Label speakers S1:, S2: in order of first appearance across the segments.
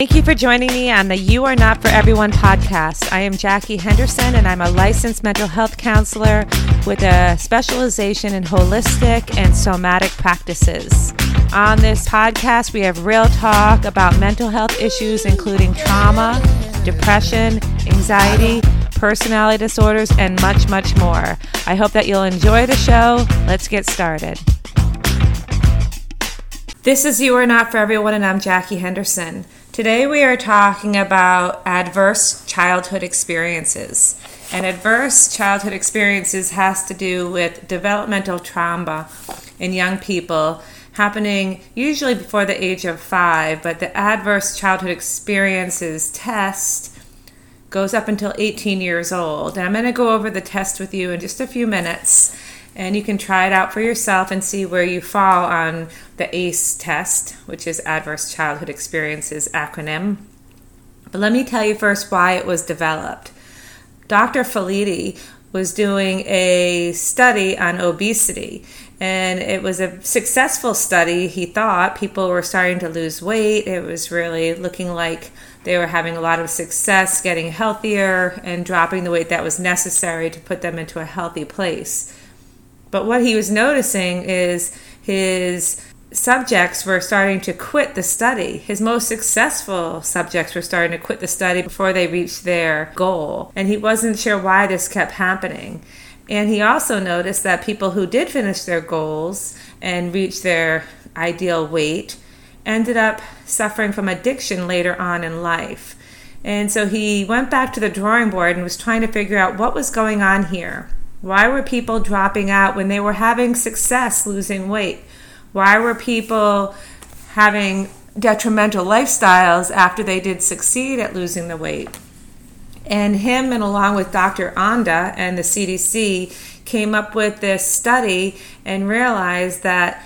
S1: Thank you for joining me on the You Are Not For Everyone podcast. I am Jackie Henderson, and I'm a licensed mental health counselor with a specialization in holistic and somatic practices. On this podcast, we have real talk about mental health issues, including trauma, depression, anxiety, personality disorders, and much, much more. I hope that you'll enjoy the show. Let's get started. This is You Are Not For Everyone, and I'm Jackie Henderson. Today we are talking about adverse childhood experiences. And adverse childhood experiences has to do with developmental trauma in young people happening usually before the age of five, but the adverse childhood experiences test goes up until 18 years old. And I'm going to go over the test with you in just a few minutes and you can try it out for yourself and see where you fall on the ACE test, which is Adverse Childhood Experiences acronym. But let me tell you first why it was developed. Dr. Felitti was doing a study on obesity, and it was a successful study. He thought people were starting to lose weight. It was really looking like they were having a lot of success getting healthier and dropping the weight that was necessary to put them into a healthy place. But what he was noticing is his subjects were starting to quit the study. His most successful subjects were starting to quit the study before they reached their goal. And he wasn't sure why this kept happening. And he also noticed that people who did finish their goals and reach their ideal weight ended up suffering from addiction later on in life. And so he went back to the drawing board and was trying to figure out what was going on here. Why were people dropping out when they were having success losing weight? Why were people having detrimental lifestyles after they did succeed at losing the weight? And him, and along with Dr. Anda and the CDC, came up with this study and realized that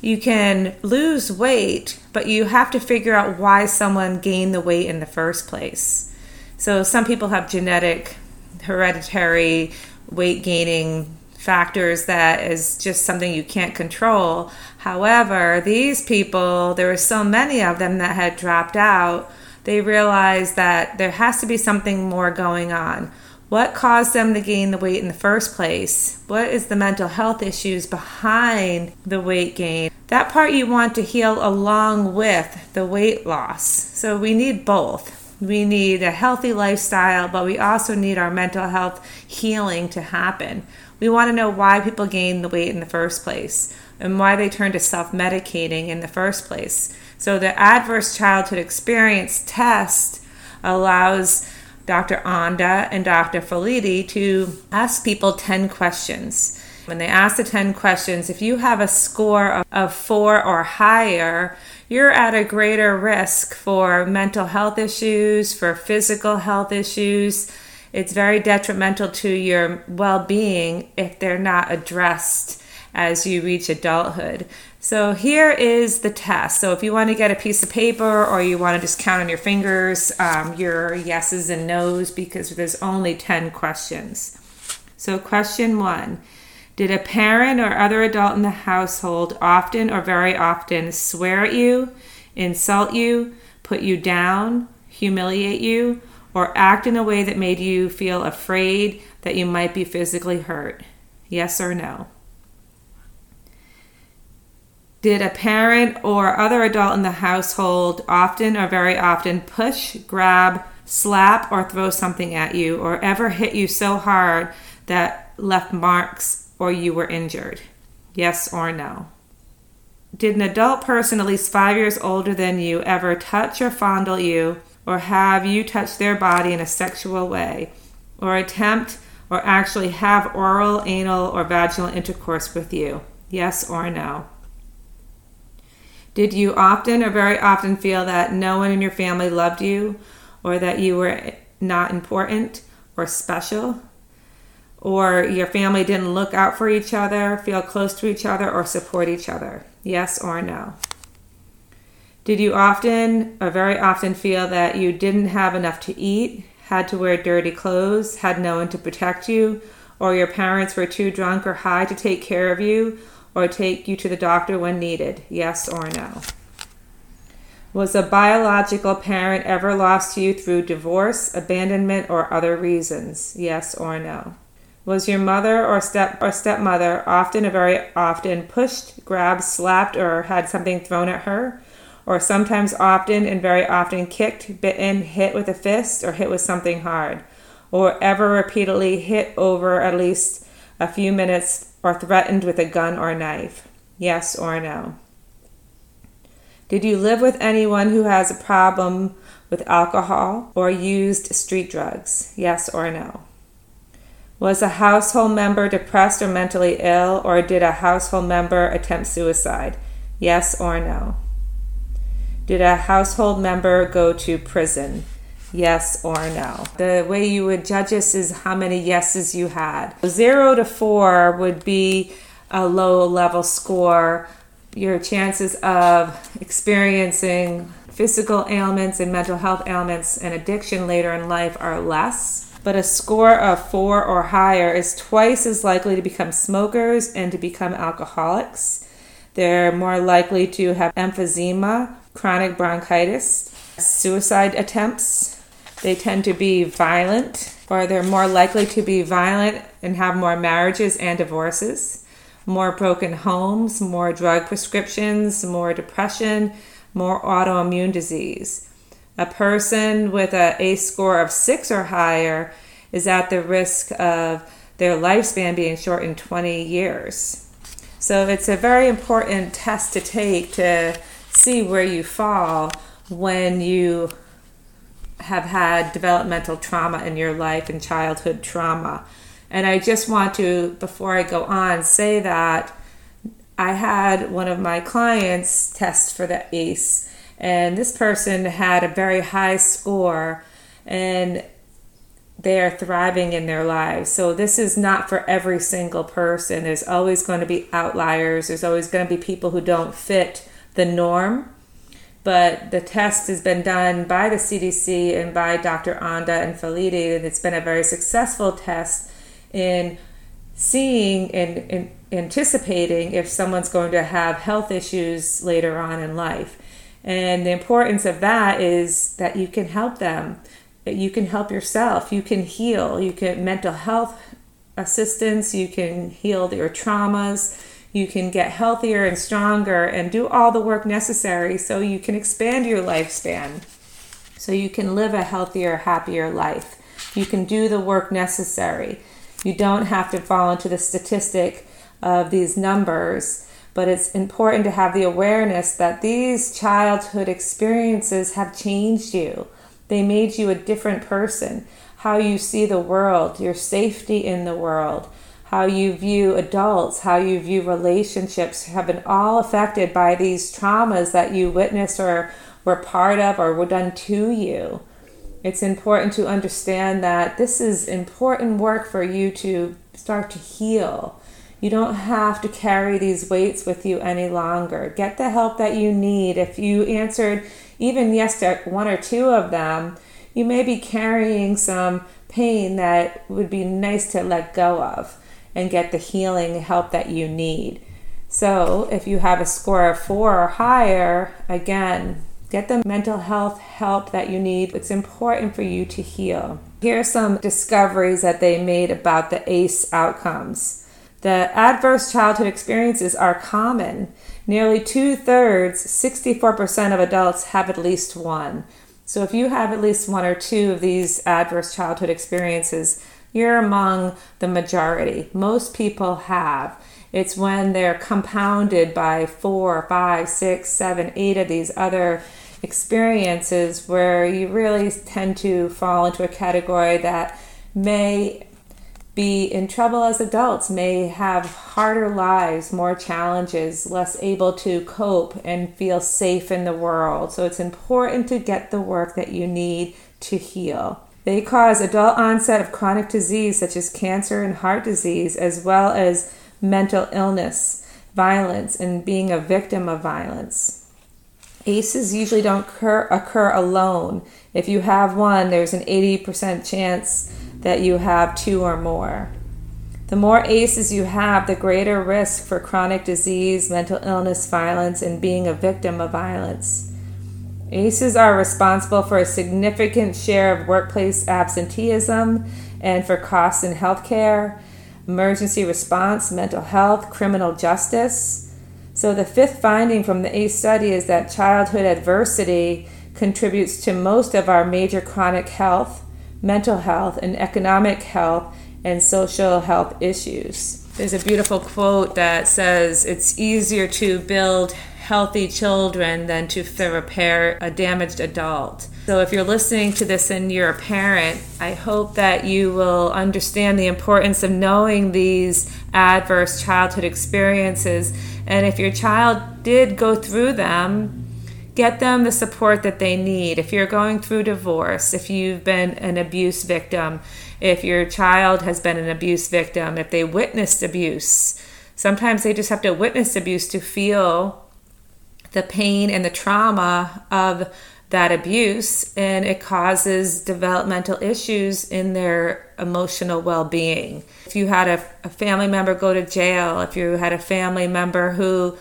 S1: you can lose weight, but you have to figure out why someone gained the weight in the first place. So, some people have genetic, hereditary weight gaining factors that is just something you can't control. However, these people, there were so many of them that had dropped out, they realized that there has to be something more going on. What caused them to gain the weight in the first place? What is the mental health issues behind the weight gain? That part you want to heal along with the weight loss. So we need both. We need a healthy lifestyle, but we also need our mental health healing to happen. We want to know why people gain the weight in the first place and why they turn to self medicating in the first place. So, the adverse childhood experience test allows Dr. Anda and Dr. Felitti to ask people 10 questions. When they ask the 10 questions, if you have a score of four or higher, you're at a greater risk for mental health issues, for physical health issues. It's very detrimental to your well being if they're not addressed as you reach adulthood. So, here is the test. So, if you want to get a piece of paper or you want to just count on your fingers um, your yeses and nos, because there's only 10 questions. So, question one did a parent or other adult in the household often or very often swear at you, insult you, put you down, humiliate you, or act in a way that made you feel afraid that you might be physically hurt? Yes or no? Did a parent or other adult in the household often or very often push, grab, slap, or throw something at you, or ever hit you so hard that left marks or you were injured? Yes or no? Did an adult person at least five years older than you ever touch or fondle you, or have you touch their body in a sexual way, or attempt or actually have oral, anal, or vaginal intercourse with you? Yes or no? Did you often or very often feel that no one in your family loved you, or that you were not important or special? or your family didn't look out for each other, feel close to each other, or support each other? Yes or no? Did you often or very often feel that you didn't have enough to eat, had to wear dirty clothes, had no one to protect you, or your parents were too drunk or high to take care of you or take you to the doctor when needed? Yes or no? Was a biological parent ever lost to you through divorce, abandonment, or other reasons? Yes or no? Was your mother or step or stepmother often or very often pushed, grabbed, slapped, or had something thrown at her? Or sometimes often and very often kicked, bitten, hit with a fist, or hit with something hard? Or ever repeatedly hit over at least a few minutes or threatened with a gun or a knife? Yes or no? Did you live with anyone who has a problem with alcohol or used street drugs? Yes or no? Was a household member depressed or mentally ill, or did a household member attempt suicide? Yes or no? Did a household member go to prison? Yes or no? The way you would judge this is how many yeses you had. Zero to four would be a low level score your chances of experiencing physical ailments and mental health ailments and addiction later in life are less. But a score of four or higher is twice as likely to become smokers and to become alcoholics. They're more likely to have emphysema, chronic bronchitis, suicide attempts. They tend to be violent, or they're more likely to be violent and have more marriages and divorces more broken homes, more drug prescriptions, more depression, more autoimmune disease. A person with a ACE score of six or higher is at the risk of their lifespan being shortened 20 years. So it's a very important test to take to see where you fall when you have had developmental trauma in your life and childhood trauma. And I just want to, before I go on, say that I had one of my clients test for the ACE, and this person had a very high score, and they are thriving in their lives. So, this is not for every single person. There's always going to be outliers, there's always going to be people who don't fit the norm. But the test has been done by the CDC and by Dr. Anda and Felitti, and it's been a very successful test in seeing and, and anticipating if someone's going to have health issues later on in life. And the importance of that is that you can help them, that you can help yourself, you can heal, you can mental health assistance, you can heal your traumas, you can get healthier and stronger and do all the work necessary so you can expand your lifespan, so you can live a healthier, happier life. You can do the work necessary. You don't have to fall into the statistic of these numbers, but it's important to have the awareness that these childhood experiences have changed you. They made you a different person. How you see the world, your safety in the world, how you view adults, how you view relationships have been all affected by these traumas that you witnessed or were part of or were done to you it's important to understand that this is important work for you to start to heal. You don't have to carry these weights with you any longer. Get the help that you need. If you answered even yes to one or two of them, you may be carrying some pain that would be nice to let go of and get the healing help that you need. So, if you have a score of four or higher, again, Get the mental health help that you need. It's important for you to heal. Here are some discoveries that they made about the ACE outcomes. The adverse childhood experiences are common. Nearly two thirds, 64% of adults have at least one. So if you have at least one or two of these adverse childhood experiences, you're among the majority. Most people have. It's when they're compounded by four, five, six, seven, eight of these other experiences where you really tend to fall into a category that may be in trouble as adults, may have harder lives, more challenges, less able to cope and feel safe in the world. So it's important to get the work that you need to heal. They cause adult onset of chronic disease such as cancer and heart disease, as well as mental illness, violence, and being a victim of violence. ACEs usually don't occur, occur alone. If you have one, there's an 80% chance that you have two or more. The more ACEs you have, the greater risk for chronic disease, mental illness, violence, and being a victim of violence. ACEs are responsible for a significant share of workplace absenteeism and for costs in healthcare, emergency response, mental health, criminal justice. So, the fifth finding from the ACE study is that childhood adversity contributes to most of our major chronic health, mental health, and economic health and social health issues. There's a beautiful quote that says it's easier to build healthy children than to repair a damaged adult. So, if you're listening to this and you're a parent, I hope that you will understand the importance of knowing these adverse childhood experiences. And if your child did go through them, get them the support that they need. If you're going through divorce, if you've been an abuse victim, if your child has been an abuse victim, if they witnessed abuse, sometimes they just have to witness abuse to feel the pain and the trauma of that abuse and it causes developmental issues in their emotional well-being. If you had a, a, family member go to jail, if you had a family member who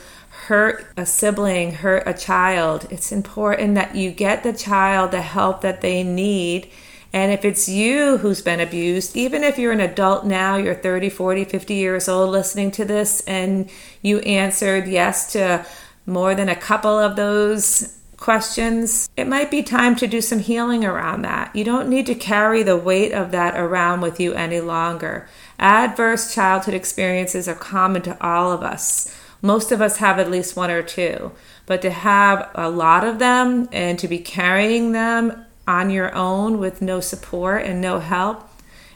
S1: hurt a sibling, hurt a child, it's important that you get the child the help that they need. And if it's you who's been abused, even if you're an adult now, you're 30, 40, 50 years old listening to this, and you answered yes to more than a couple of those questions, it might be time to do some healing around that. You don't need to carry the weight of that around with you any longer. Adverse childhood experiences are common to all of us. Most of us have at least one or two, but to have a lot of them and to be carrying them on your own with no support and no help,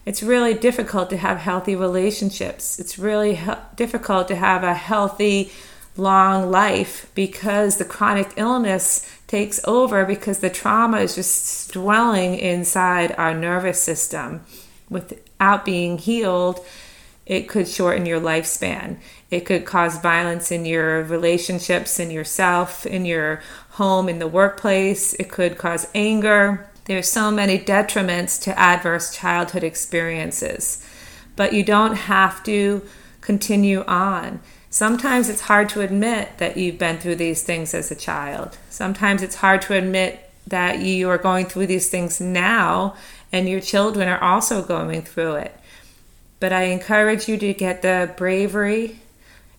S1: it's really difficult to have healthy relationships. It's really he- difficult to have a healthy long life because the chronic illness takes over because the trauma is just dwelling inside our nervous system. Without being healed it could shorten your lifespan. It could cause violence in your relationships in yourself in your home in the workplace. It could cause anger. There's so many detriments to adverse childhood experiences. But you don't have to continue on Sometimes it's hard to admit that you've been through these things as a child. Sometimes it's hard to admit that you are going through these things now and your children are also going through it. But I encourage you to get the bravery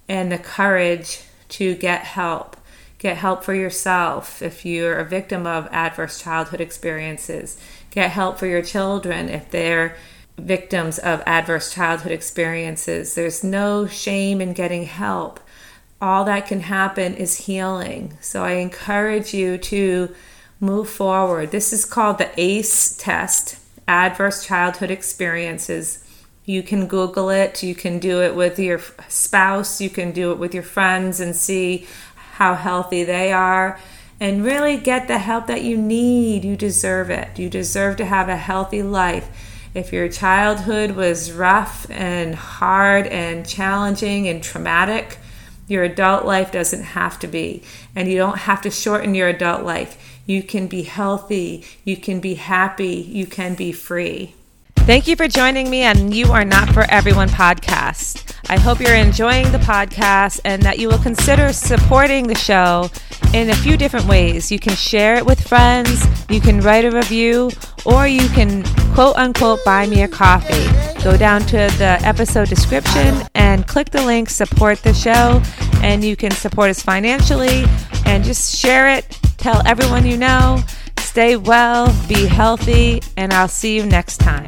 S1: and the courage to get help. Get help for yourself if you're a victim of adverse childhood experiences. Get help for your children if they're victims of adverse childhood experiences. There's no shame in getting help. All that can happen is healing. So I encourage you to move forward. This is called the ACE test Adverse Childhood Experiences. You can Google it, you can do it with your spouse, you can do it with your friends and see how healthy they are. And really get the help that you need. You deserve it. You deserve to have a healthy life if your childhood was rough and hard and challenging and traumatic, your adult life doesn't have to be. And you don't have to shorten your adult life. You can be healthy, you can be happy, you can be free. Thank you for joining me on You Are Not For Everyone podcast. I hope you're enjoying the podcast and that you will consider supporting the show in a few different ways. You can share it with friends, you can write a review, or you can quote unquote buy me a coffee. Go down to the episode description and click the link support the show, and you can support us financially and just share it. Tell everyone you know. Stay well, be healthy, and I'll see you next time.